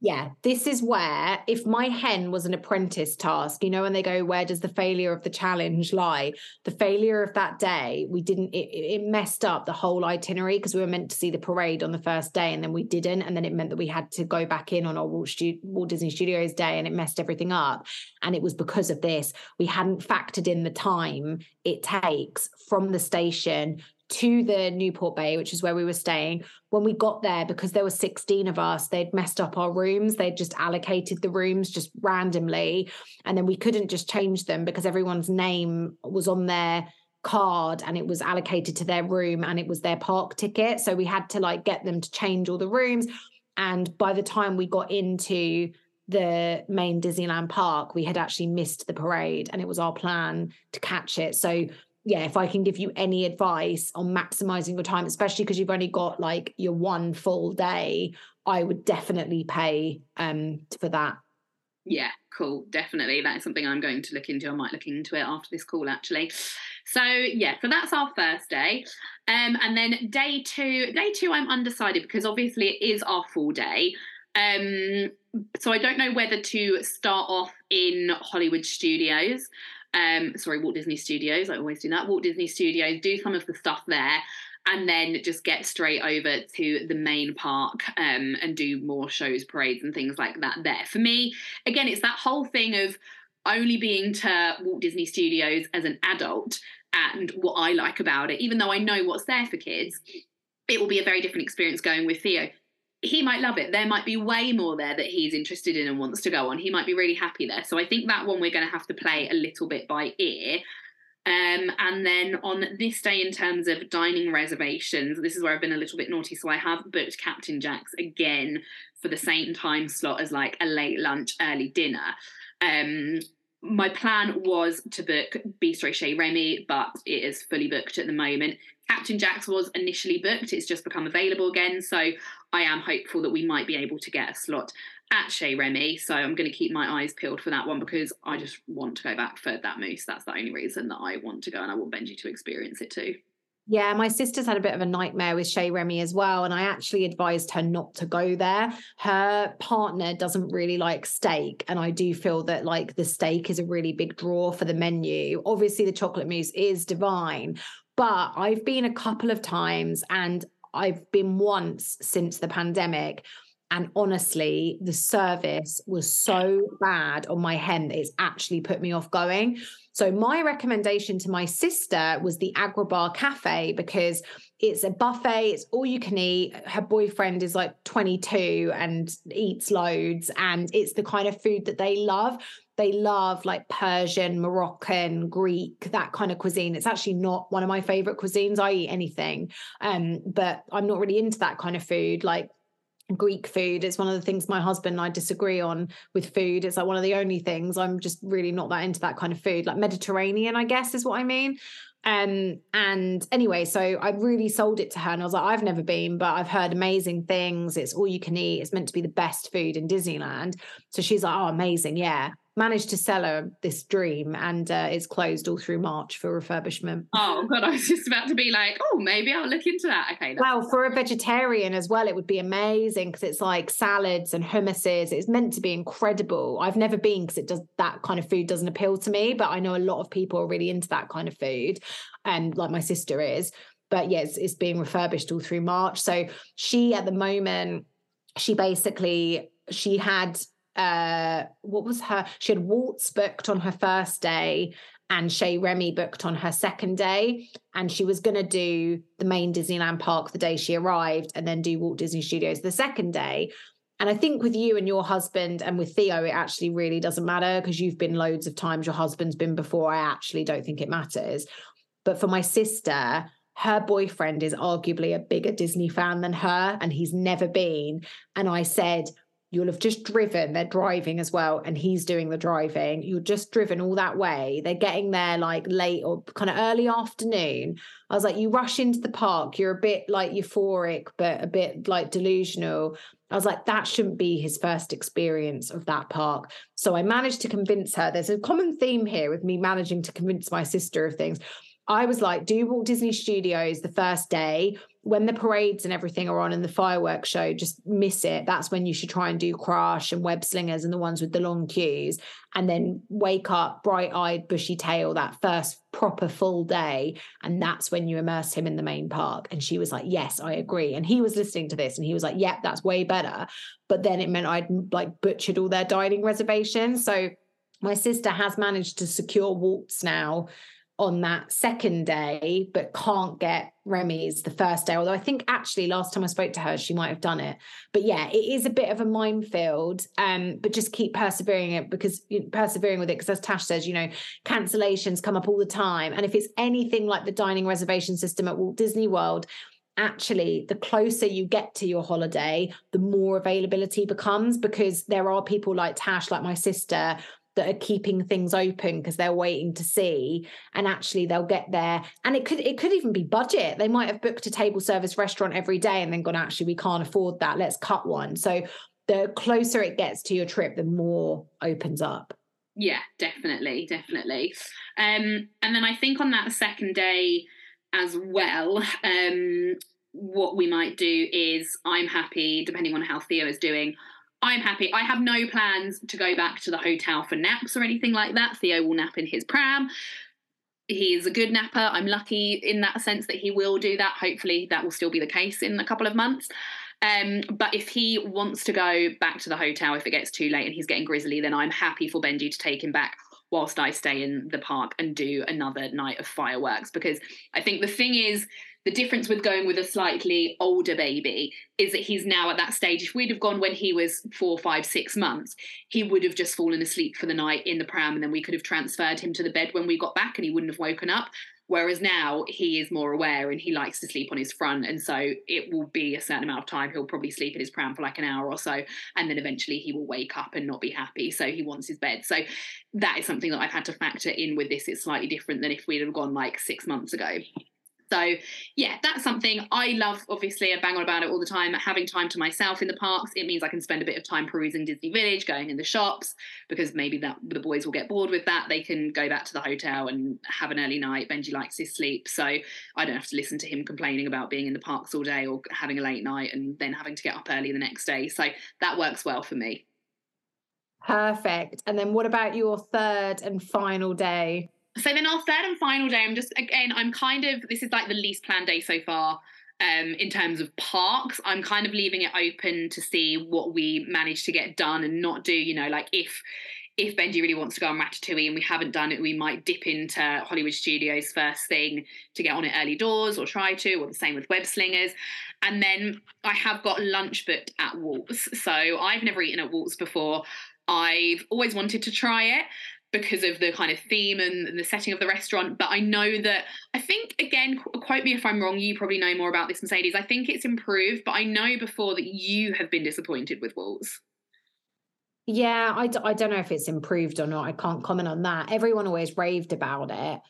yeah, this is where if my hen was an apprentice task, you know, when they go, where does the failure of the challenge lie? The failure of that day, we didn't, it, it messed up the whole itinerary because we were meant to see the parade on the first day and then we didn't. And then it meant that we had to go back in on our Walt, Stu- Walt Disney Studios day and it messed everything up. And it was because of this. We hadn't factored in the time it takes from the station to the Newport Bay, which is where we were staying. When we got there, because there were 16 of us, they'd messed up our rooms. They'd just allocated the rooms just randomly. And then we couldn't just change them because everyone's name was on their card and it was allocated to their room and it was their park ticket. So we had to like get them to change all the rooms. And by the time we got into the main Disneyland park, we had actually missed the parade and it was our plan to catch it. So yeah, if I can give you any advice on maximizing your time, especially because you've only got like your one full day, I would definitely pay um for that. Yeah, cool. Definitely. That is something I'm going to look into. I might look into it after this call actually. So yeah, so that's our first day. Um and then day two, day two I'm undecided because obviously it is our full day. Um so I don't know whether to start off in Hollywood Studios um, sorry, Walt Disney Studios. I always do that. Walt Disney Studios, do some of the stuff there, and then just get straight over to the main park um, and do more shows, parades, and things like that there. For me, again, it's that whole thing of only being to Walt Disney Studios as an adult and what I like about it, even though I know what's there for kids, it will be a very different experience going with Theo he might love it. There might be way more there that he's interested in and wants to go on. He might be really happy there. So I think that one we're going to have to play a little bit by ear. Um, and then on this day, in terms of dining reservations, this is where I've been a little bit naughty. So I have booked Captain Jack's again for the same time slot as like a late lunch, early dinner. Um, my plan was to book Bistro Chez Remy, but it is fully booked at the moment. Captain Jack's was initially booked, it's just become available again. So I am hopeful that we might be able to get a slot at Chez Remy. So I'm going to keep my eyes peeled for that one because I just want to go back for that mousse. That's the only reason that I want to go and I want Benji to experience it too. Yeah, my sister's had a bit of a nightmare with Chez Remy as well. And I actually advised her not to go there. Her partner doesn't really like steak. And I do feel that like the steak is a really big draw for the menu. Obviously, the chocolate mousse is divine. But I've been a couple of times and I've been once since the pandemic. And honestly, the service was so bad on my hen that it's actually put me off going. So, my recommendation to my sister was the Agrabah Cafe because it's a buffet, it's all you can eat. Her boyfriend is like 22 and eats loads, and it's the kind of food that they love. They love like Persian, Moroccan, Greek, that kind of cuisine. It's actually not one of my favorite cuisines. I eat anything, um, but I'm not really into that kind of food. Like Greek food. It's one of the things my husband and I disagree on with food. It's like one of the only things I'm just really not that into that kind of food. Like Mediterranean, I guess, is what I mean. Um, and anyway, so I really sold it to her and I was like, I've never been, but I've heard amazing things. It's all you can eat. It's meant to be the best food in Disneyland. So she's like, Oh, amazing. Yeah managed to sell her this dream and uh, it's closed all through March for refurbishment. Oh god, I was just about to be like, oh, maybe I'll look into that. Okay. Well, for a vegetarian as well, it would be amazing because it's like salads and hummuses. It's meant to be incredible. I've never been because it does that kind of food doesn't appeal to me, but I know a lot of people are really into that kind of food, and like my sister is. But yes, yeah, it's, it's being refurbished all through March. So she at the moment, she basically she had uh, what was her? She had Waltz booked on her first day and Chez Remy booked on her second day. And she was going to do the main Disneyland park the day she arrived and then do Walt Disney Studios the second day. And I think with you and your husband and with Theo, it actually really doesn't matter because you've been loads of times, your husband's been before. I actually don't think it matters. But for my sister, her boyfriend is arguably a bigger Disney fan than her, and he's never been. And I said, You'll have just driven, they're driving as well, and he's doing the driving. You're just driven all that way. They're getting there like late or kind of early afternoon. I was like, you rush into the park, you're a bit like euphoric, but a bit like delusional. I was like, that shouldn't be his first experience of that park. So I managed to convince her. There's a common theme here with me managing to convince my sister of things. I was like, do Walt Disney Studios the first day when the parades and everything are on and the fireworks show, just miss it. That's when you should try and do Crush and Web Slingers and the ones with the long queues. And then wake up bright eyed, bushy tail that first proper full day. And that's when you immerse him in the main park. And she was like, Yes, I agree. And he was listening to this and he was like, Yep, that's way better. But then it meant I'd like butchered all their dining reservations. So my sister has managed to secure Waltz now on that second day, but can't get Remy's the first day. Although I think actually last time I spoke to her, she might have done it. But yeah, it is a bit of a minefield. Um, but just keep persevering it because persevering with it, because as Tash says, you know, cancellations come up all the time. And if it's anything like the dining reservation system at Walt Disney World, actually the closer you get to your holiday the more availability becomes because there are people like tash like my sister that are keeping things open because they're waiting to see and actually they'll get there. And it could it could even be budget. They might have booked a table service restaurant every day and then gone actually we can't afford that. Let's cut one. So the closer it gets to your trip the more opens up. Yeah definitely definitely. Um and then i think on that second day as well um what we might do is i'm happy depending on how theo is doing I'm happy. I have no plans to go back to the hotel for naps or anything like that. Theo will nap in his pram. He's a good napper. I'm lucky in that sense that he will do that. Hopefully, that will still be the case in a couple of months. Um, but if he wants to go back to the hotel, if it gets too late and he's getting grizzly, then I'm happy for Benji to take him back whilst I stay in the park and do another night of fireworks. Because I think the thing is, the difference with going with a slightly older baby is that he's now at that stage. If we'd have gone when he was four, five, six months, he would have just fallen asleep for the night in the pram, and then we could have transferred him to the bed when we got back, and he wouldn't have woken up. Whereas now he is more aware and he likes to sleep on his front. And so it will be a certain amount of time. He'll probably sleep in his pram for like an hour or so. And then eventually he will wake up and not be happy. So he wants his bed. So that is something that I've had to factor in with this. It's slightly different than if we'd have gone like six months ago. So yeah, that's something I love. Obviously, I bang on about it all the time. Having time to myself in the parks, it means I can spend a bit of time perusing Disney Village, going in the shops, because maybe that the boys will get bored with that. They can go back to the hotel and have an early night. Benji likes his sleep, so I don't have to listen to him complaining about being in the parks all day or having a late night and then having to get up early the next day. So that works well for me. Perfect. And then what about your third and final day? So then our third and final day, I'm just again, I'm kind of this is like the least planned day so far. Um, in terms of parks, I'm kind of leaving it open to see what we manage to get done and not do. You know, like if if Benji really wants to go on Ratatouille and we haven't done it, we might dip into Hollywood Studios first thing to get on it early doors or try to, or the same with Web Slingers. And then I have got lunch booked at Waltz. So I've never eaten at Waltz before. I've always wanted to try it because of the kind of theme and the setting of the restaurant. But I know that I think again, quote me if I'm wrong. You probably know more about this, Mercedes. I think it's improved, but I know before that you have been disappointed with Waltz. Yeah, I d- I don't know if it's improved or not. I can't comment on that. Everyone always raved about it,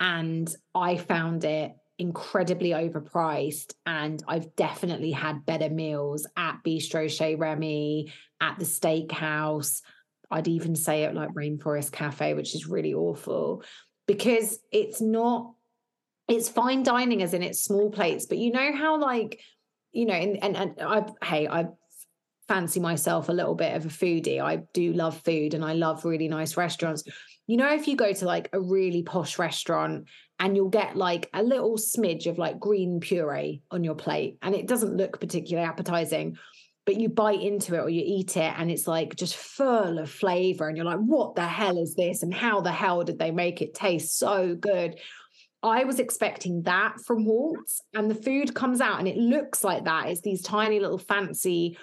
and I found it incredibly overpriced. And I've definitely had better meals at Bistro Chez Remy, at the steakhouse. I'd even say it like Rainforest Cafe, which is really awful because it's not, it's fine dining as in it's small plates, but you know how like, you know, and, and, and I, hey, I fancy myself a little bit of a foodie. I do love food and I love really nice restaurants. You know, if you go to like a really posh restaurant and you'll get like a little smidge of like green puree on your plate and it doesn't look particularly appetizing but you bite into it or you eat it and it's like just full of flavor and you're like what the hell is this and how the hell did they make it taste so good I was expecting that from Waltz, and the food comes out and it looks like that. It's these tiny little fancy,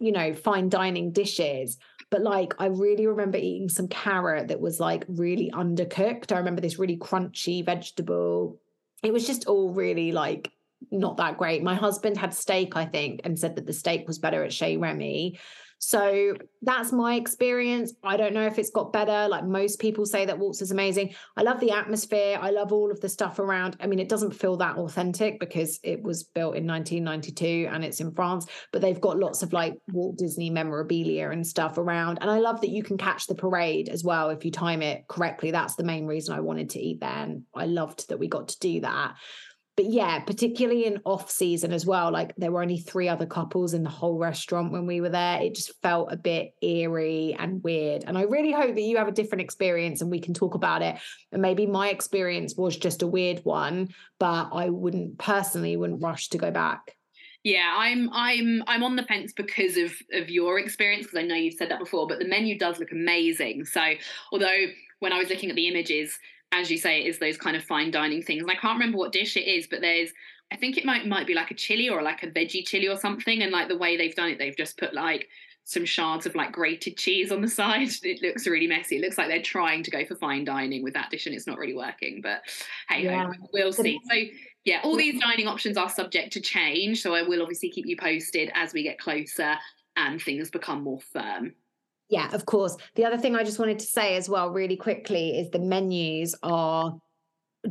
you know, fine dining dishes. But like, I really remember eating some carrot that was like really undercooked. I remember this really crunchy vegetable. It was just all really like not that great. My husband had steak, I think, and said that the steak was better at Chez Remy. So that's my experience. I don't know if it's got better. Like most people say that Waltz is amazing. I love the atmosphere. I love all of the stuff around. I mean, it doesn't feel that authentic because it was built in 1992 and it's in France, but they've got lots of like Walt Disney memorabilia and stuff around. And I love that you can catch the parade as well if you time it correctly. That's the main reason I wanted to eat there. And I loved that we got to do that but yeah, particularly in off season as well, like there were only three other couples in the whole restaurant when we were there. It just felt a bit eerie and weird. And I really hope that you have a different experience and we can talk about it. And maybe my experience was just a weird one, but I wouldn't personally wouldn't rush to go back. Yeah, I'm I'm I'm on the fence because of of your experience because I know you've said that before, but the menu does look amazing. So although when I was looking at the images, as you say, it is those kind of fine dining things. And I can't remember what dish it is, but there's I think it might might be like a chili or like a veggie chili or something. And like the way they've done it, they've just put like some shards of like grated cheese on the side. It looks really messy. It looks like they're trying to go for fine dining with that dish and it's not really working. But hey, yeah. we'll see. So yeah, all these dining options are subject to change. So I will obviously keep you posted as we get closer and things become more firm. Yeah, of course. The other thing I just wanted to say as well, really quickly, is the menus are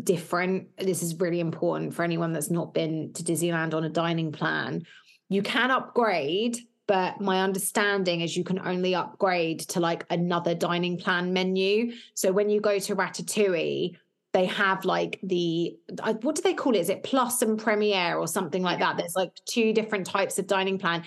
different. This is really important for anyone that's not been to Disneyland on a dining plan. You can upgrade, but my understanding is you can only upgrade to like another dining plan menu. So when you go to Ratatouille, they have like the what do they call it? Is it Plus and Premiere or something like that? There's like two different types of dining plan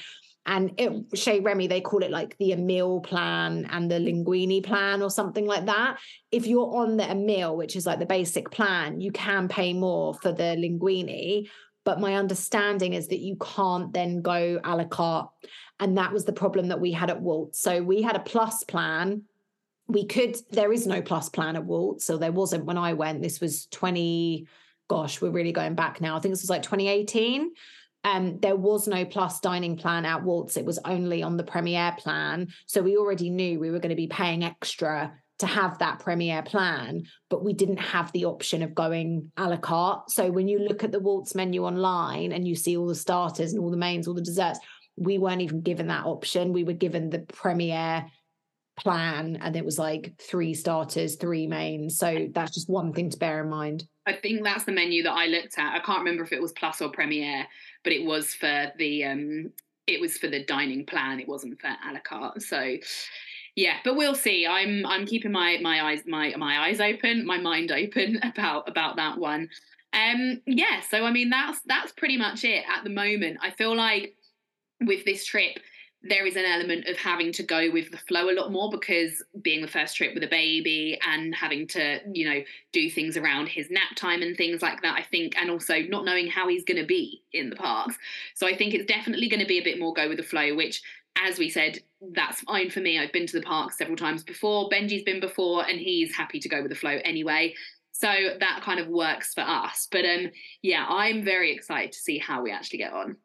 and it, Chez Remy, they call it like the Emile plan and the Linguini plan or something like that. If you're on the Emile, which is like the basic plan, you can pay more for the Linguini. But my understanding is that you can't then go a la carte. And that was the problem that we had at Walt. So we had a plus plan. We could, there is no plus plan at Walt. So there wasn't when I went. This was 20, gosh, we're really going back now. I think this was like 2018 um, there was no plus dining plan at Waltz. It was only on the Premiere plan. So we already knew we were going to be paying extra to have that Premiere plan, but we didn't have the option of going a la carte. So when you look at the Waltz menu online and you see all the starters and all the mains, all the desserts, we weren't even given that option. We were given the Premiere plan and it was like three starters, three mains. So that's just one thing to bear in mind. I think that's the menu that I looked at. I can't remember if it was plus or Premiere, but it was for the um it was for the dining plan. It wasn't for a la carte. So yeah, but we'll see. I'm I'm keeping my my eyes my my eyes open, my mind open about about that one. Um yeah, so I mean that's that's pretty much it at the moment. I feel like with this trip there is an element of having to go with the flow a lot more because being the first trip with a baby and having to, you know, do things around his nap time and things like that, I think, and also not knowing how he's going to be in the parks. So I think it's definitely going to be a bit more go with the flow, which, as we said, that's fine for me. I've been to the parks several times before. Benji's been before, and he's happy to go with the flow anyway. So that kind of works for us. But um, yeah, I'm very excited to see how we actually get on.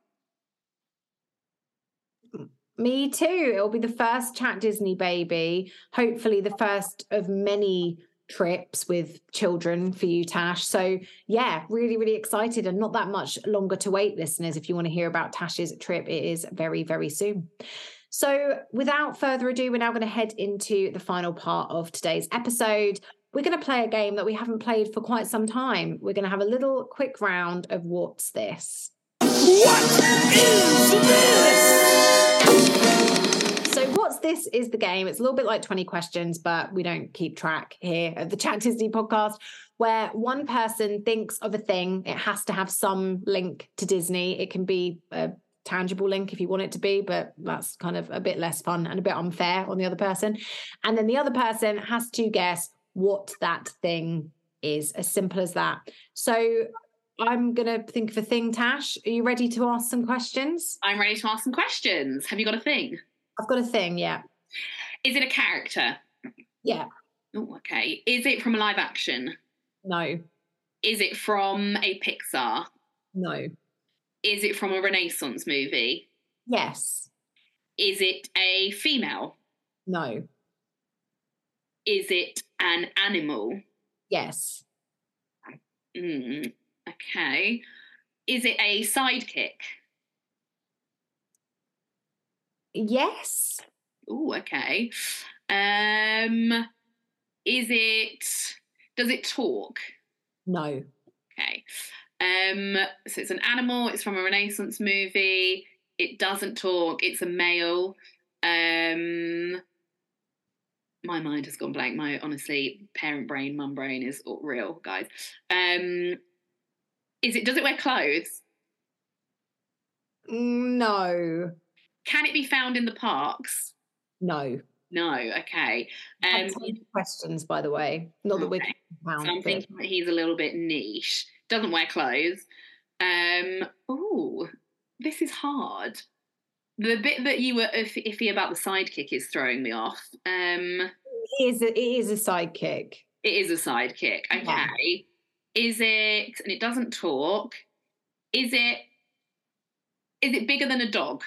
Me too. It'll be the first Chat Disney baby. Hopefully, the first of many trips with children for you, Tash. So, yeah, really, really excited and not that much longer to wait, listeners. If you want to hear about Tash's trip, it is very, very soon. So, without further ado, we're now going to head into the final part of today's episode. We're going to play a game that we haven't played for quite some time. We're going to have a little quick round of what's this? What is this? So, what's this is the game. It's a little bit like 20 questions, but we don't keep track here at the Chat Disney podcast, where one person thinks of a thing. It has to have some link to Disney. It can be a tangible link if you want it to be, but that's kind of a bit less fun and a bit unfair on the other person. And then the other person has to guess what that thing is, as simple as that. So, I'm going to think of a thing, Tash. Are you ready to ask some questions? I'm ready to ask some questions. Have you got a thing? I've got a thing, yeah. Is it a character? Yeah. Oh, okay. Is it from a live action? No. Is it from a Pixar? No. Is it from a Renaissance movie? Yes. Is it a female? No. Is it an animal? Yes. Mm, okay. Is it a sidekick? Yes. Oh, okay. Um, is it? Does it talk? No. Okay. Um, so it's an animal. It's from a Renaissance movie. It doesn't talk. It's a male. Um, my mind has gone blank. My honestly, parent brain, mum brain is real, guys. Um, is it? Does it wear clothes? No. Can it be found in the parks? No. No. Okay. Um, questions, by the way. Not okay. that we're found, so I'm thinking that he's a little bit niche. Doesn't wear clothes. Um. Oh, this is hard. The bit that you were iffy about the sidekick is throwing me off. Um. It is a, it is a sidekick. It is a sidekick. Okay. Yeah. Is it and it doesn't talk? Is it is it bigger than a dog?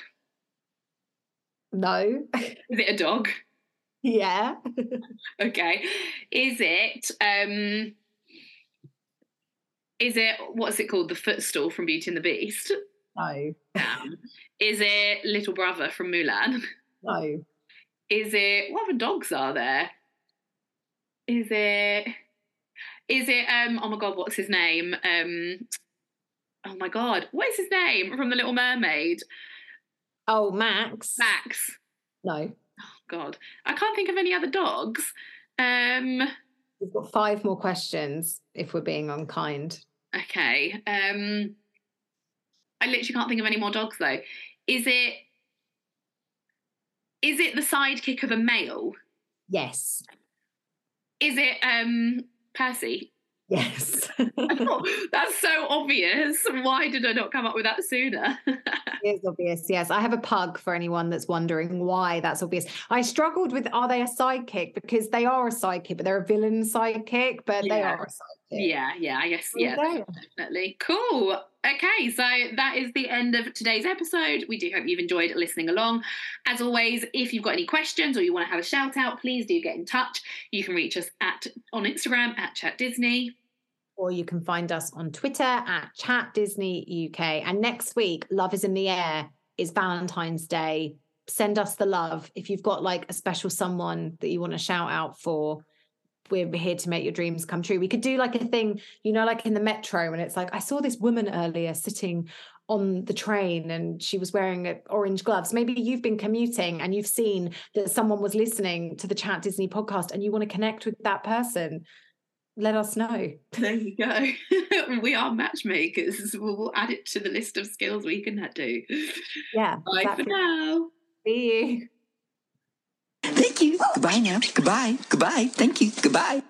No. Is it a dog? yeah. Okay. Is it um is it what's it called? The footstool from Beauty and the Beast? No. Um, is it Little Brother from Mulan? No. Is it what other dogs are there? Is it is it um oh my god, what's his name? Um oh my god, what is his name from the Little Mermaid? Oh, Max. Max. No. Oh God. I can't think of any other dogs. Um We've got five more questions if we're being unkind. okay. Um I literally can't think of any more dogs though. Is it is it the sidekick of a male? Yes. Is it um Percy? Yes. That's so obvious. Why did I not come up with that sooner? It's obvious, yes. I have a pug for anyone that's wondering why that's obvious. I struggled with are they a sidekick? Because they are a sidekick, but they're a villain sidekick, but they are a sidekick. Yeah, yeah, I guess, yeah, definitely. Cool. Okay, so that is the end of today's episode. We do hope you've enjoyed listening along. As always, if you've got any questions or you want to have a shout out, please do get in touch. You can reach us at on Instagram at Chat Disney. Or you can find us on Twitter at Chat Disney UK. And next week, Love is in the Air is Valentine's Day. Send us the love. If you've got like a special someone that you want to shout out for, we're here to make your dreams come true. We could do like a thing, you know, like in the metro, and it's like, I saw this woman earlier sitting on the train and she was wearing uh, orange gloves. Maybe you've been commuting and you've seen that someone was listening to the Chat Disney podcast and you want to connect with that person. Let us know. There you go. we are matchmakers. We'll, we'll add it to the list of skills we can do. Yeah. Bye for now. See you. You. Goodbye now. Goodbye. Goodbye. Thank you. Goodbye.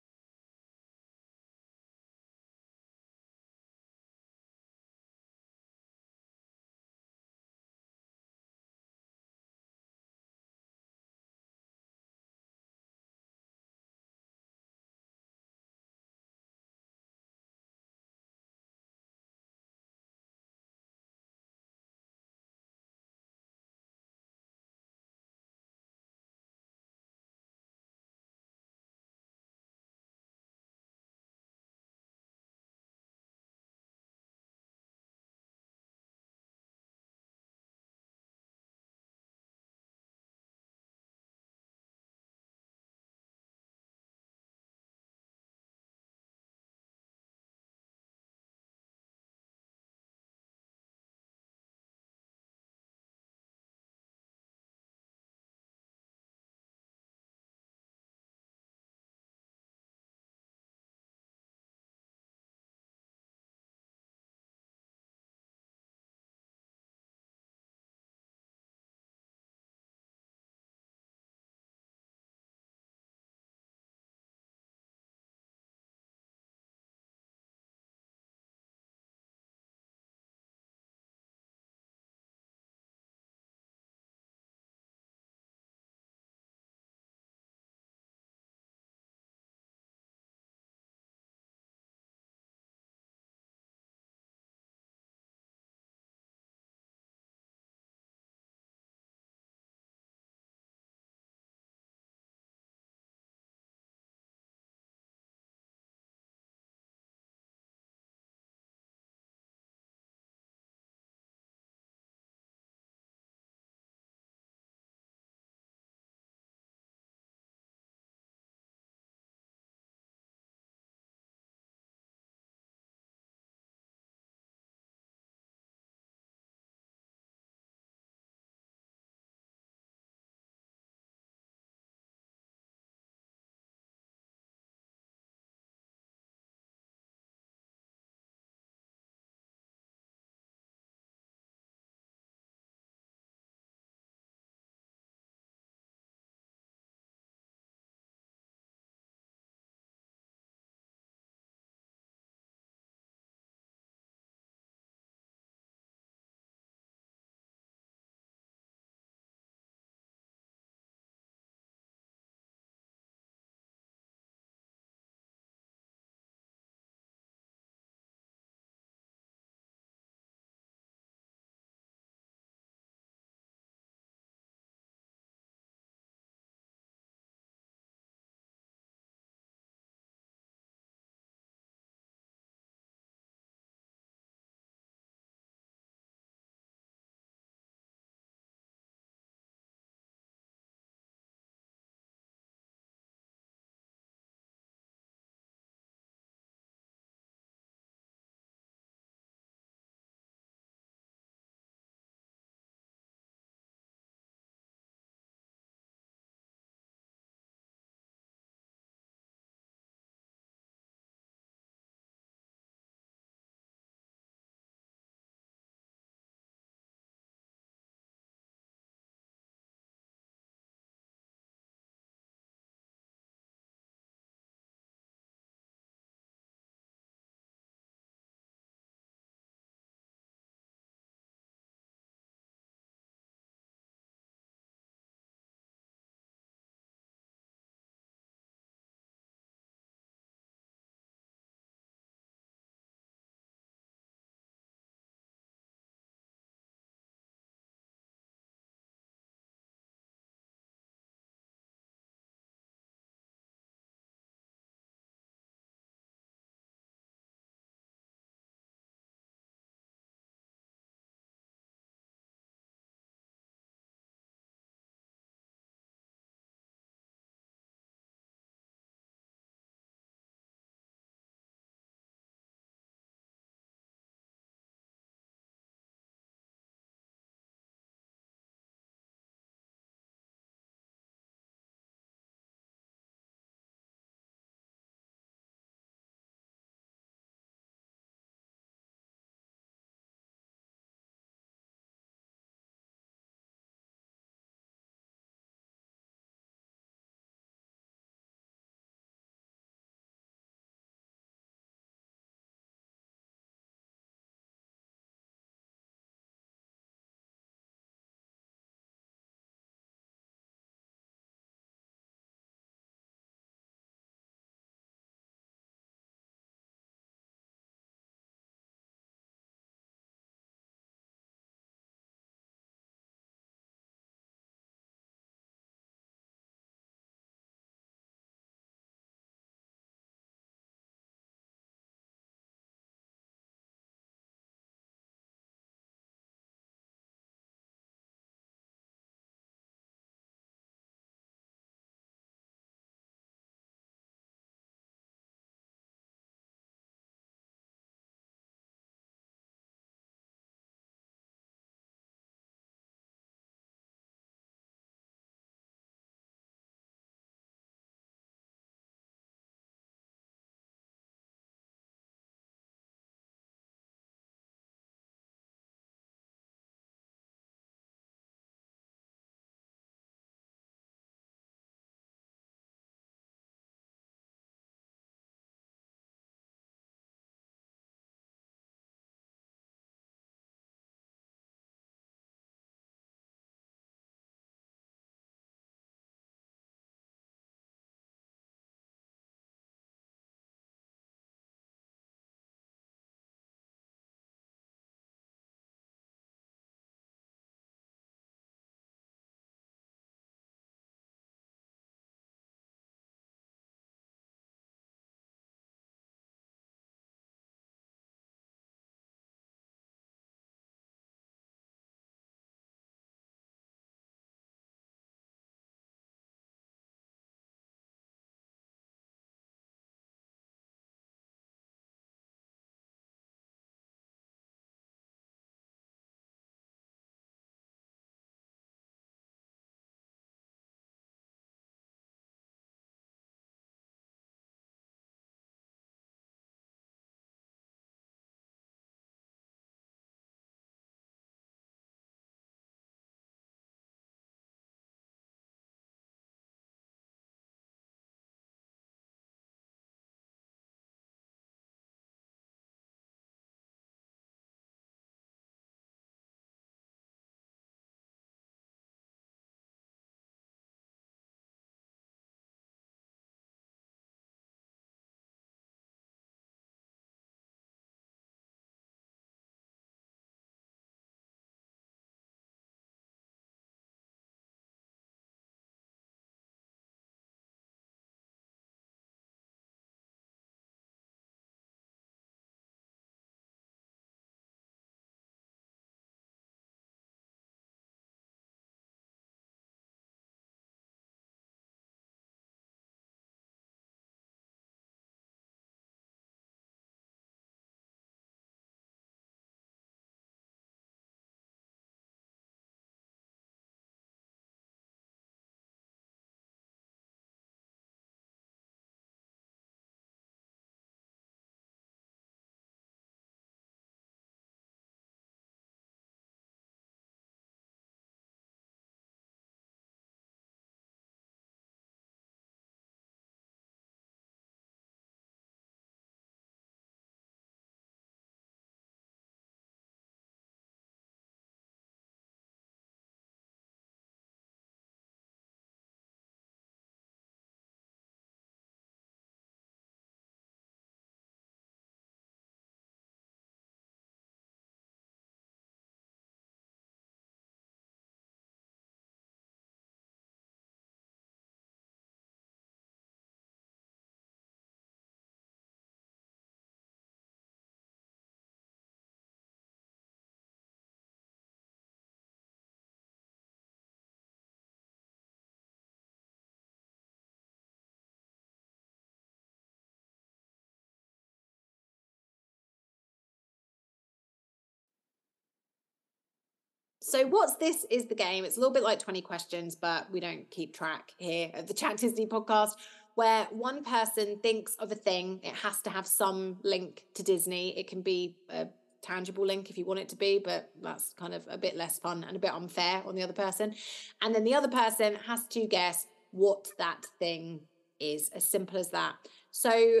So, what's this is the game. It's a little bit like 20 questions, but we don't keep track here at the Chat Disney podcast, where one person thinks of a thing. It has to have some link to Disney. It can be a tangible link if you want it to be, but that's kind of a bit less fun and a bit unfair on the other person. And then the other person has to guess what that thing is, as simple as that. So,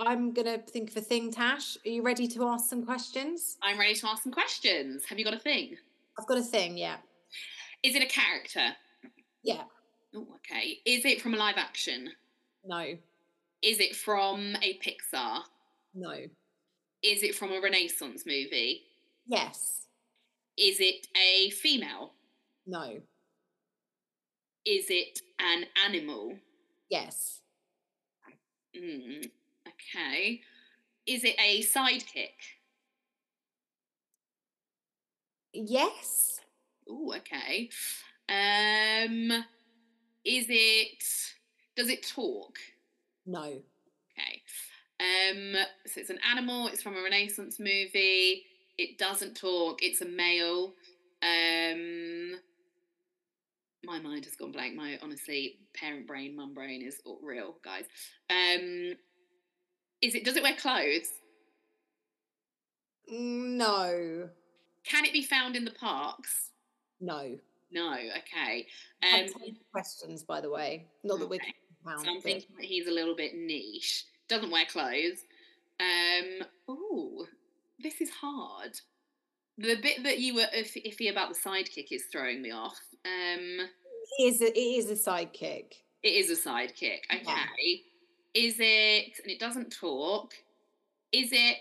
I'm going to think of a thing, Tash. Are you ready to ask some questions? I'm ready to ask some questions. Have you got a thing? I've got a thing, yeah. Is it a character? Yeah. Oh, okay. Is it from a live action? No. Is it from a Pixar? No. Is it from a Renaissance movie? Yes. Is it a female? No. Is it an animal? Yes. Mm, okay. Is it a sidekick? Yes. Oh, okay. Um, is it? Does it talk? No. Okay. Um, so it's an animal. It's from a Renaissance movie. It doesn't talk. It's a male. Um, my mind has gone blank. My honestly, parent brain, mum brain is all real, guys. Um, is it? Does it wear clothes? No. Can it be found in the parks? No. No. Okay. Um, questions, by the way. Not that we're Okay. so I'm thinking that he's a little bit niche. Doesn't wear clothes. Um. Oh, this is hard. The bit that you were iff- iffy about the sidekick is throwing me off. Um. It is a, it is a sidekick. It is a sidekick. Okay. Yeah. Is it? And it doesn't talk. Is it?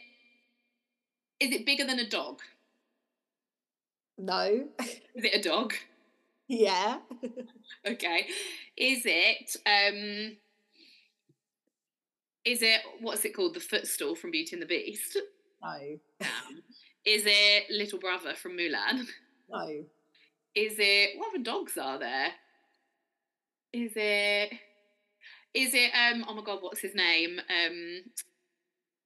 Is it bigger than a dog? No. Is it a dog? yeah. Okay. Is it? Um. Is it? What's it called? The footstool from Beauty and the Beast. no. Um, is it Little Brother from Mulan? No. Is it? What other dogs are there? Is it? Is it? Um. Oh my God. What's his name? Um.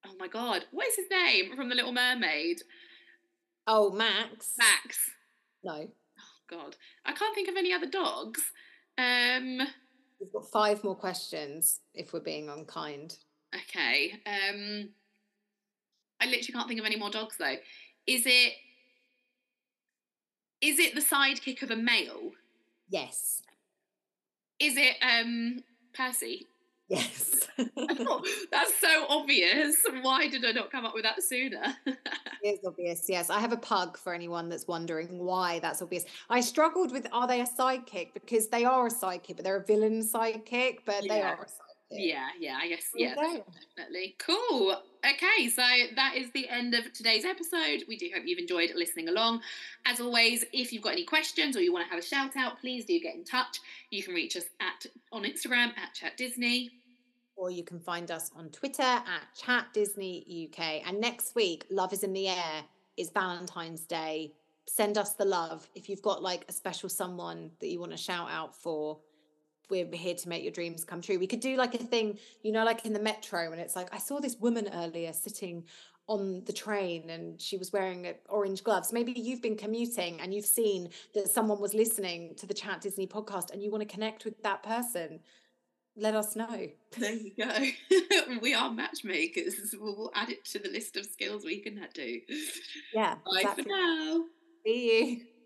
Oh my God. What is his name from The Little Mermaid? Oh, Max. Max. No. Oh God, I can't think of any other dogs. Um. We've got five more questions if we're being unkind. Okay. Um. I literally can't think of any more dogs though. Is it? Is it the sidekick of a male? Yes. Is it um Percy? Yes. Oh, that's so obvious. Why did I not come up with that sooner? It is obvious, yes. I have a pug for anyone that's wondering why that's obvious. I struggled with are they a sidekick? Because they are a sidekick, but they're a villain sidekick, but they are a sidekick. Yeah, yeah, I guess yeah, definitely. Cool. Okay, so that is the end of today's episode. We do hope you've enjoyed listening along. As always, if you've got any questions or you want to have a shout out, please do get in touch. You can reach us at on Instagram at Chat Disney. Or you can find us on Twitter at Chat Disney UK. And next week, Love is in the Air is Valentine's Day. Send us the love. If you've got like a special someone that you want to shout out for, we're here to make your dreams come true. We could do like a thing, you know, like in the metro, and it's like, I saw this woman earlier sitting on the train and she was wearing uh, orange gloves. Maybe you've been commuting and you've seen that someone was listening to the Chat Disney podcast and you want to connect with that person. Let us know. There you go. we are matchmakers. We'll, we'll add it to the list of skills we can do. Yeah. Bye exactly. for now. See you.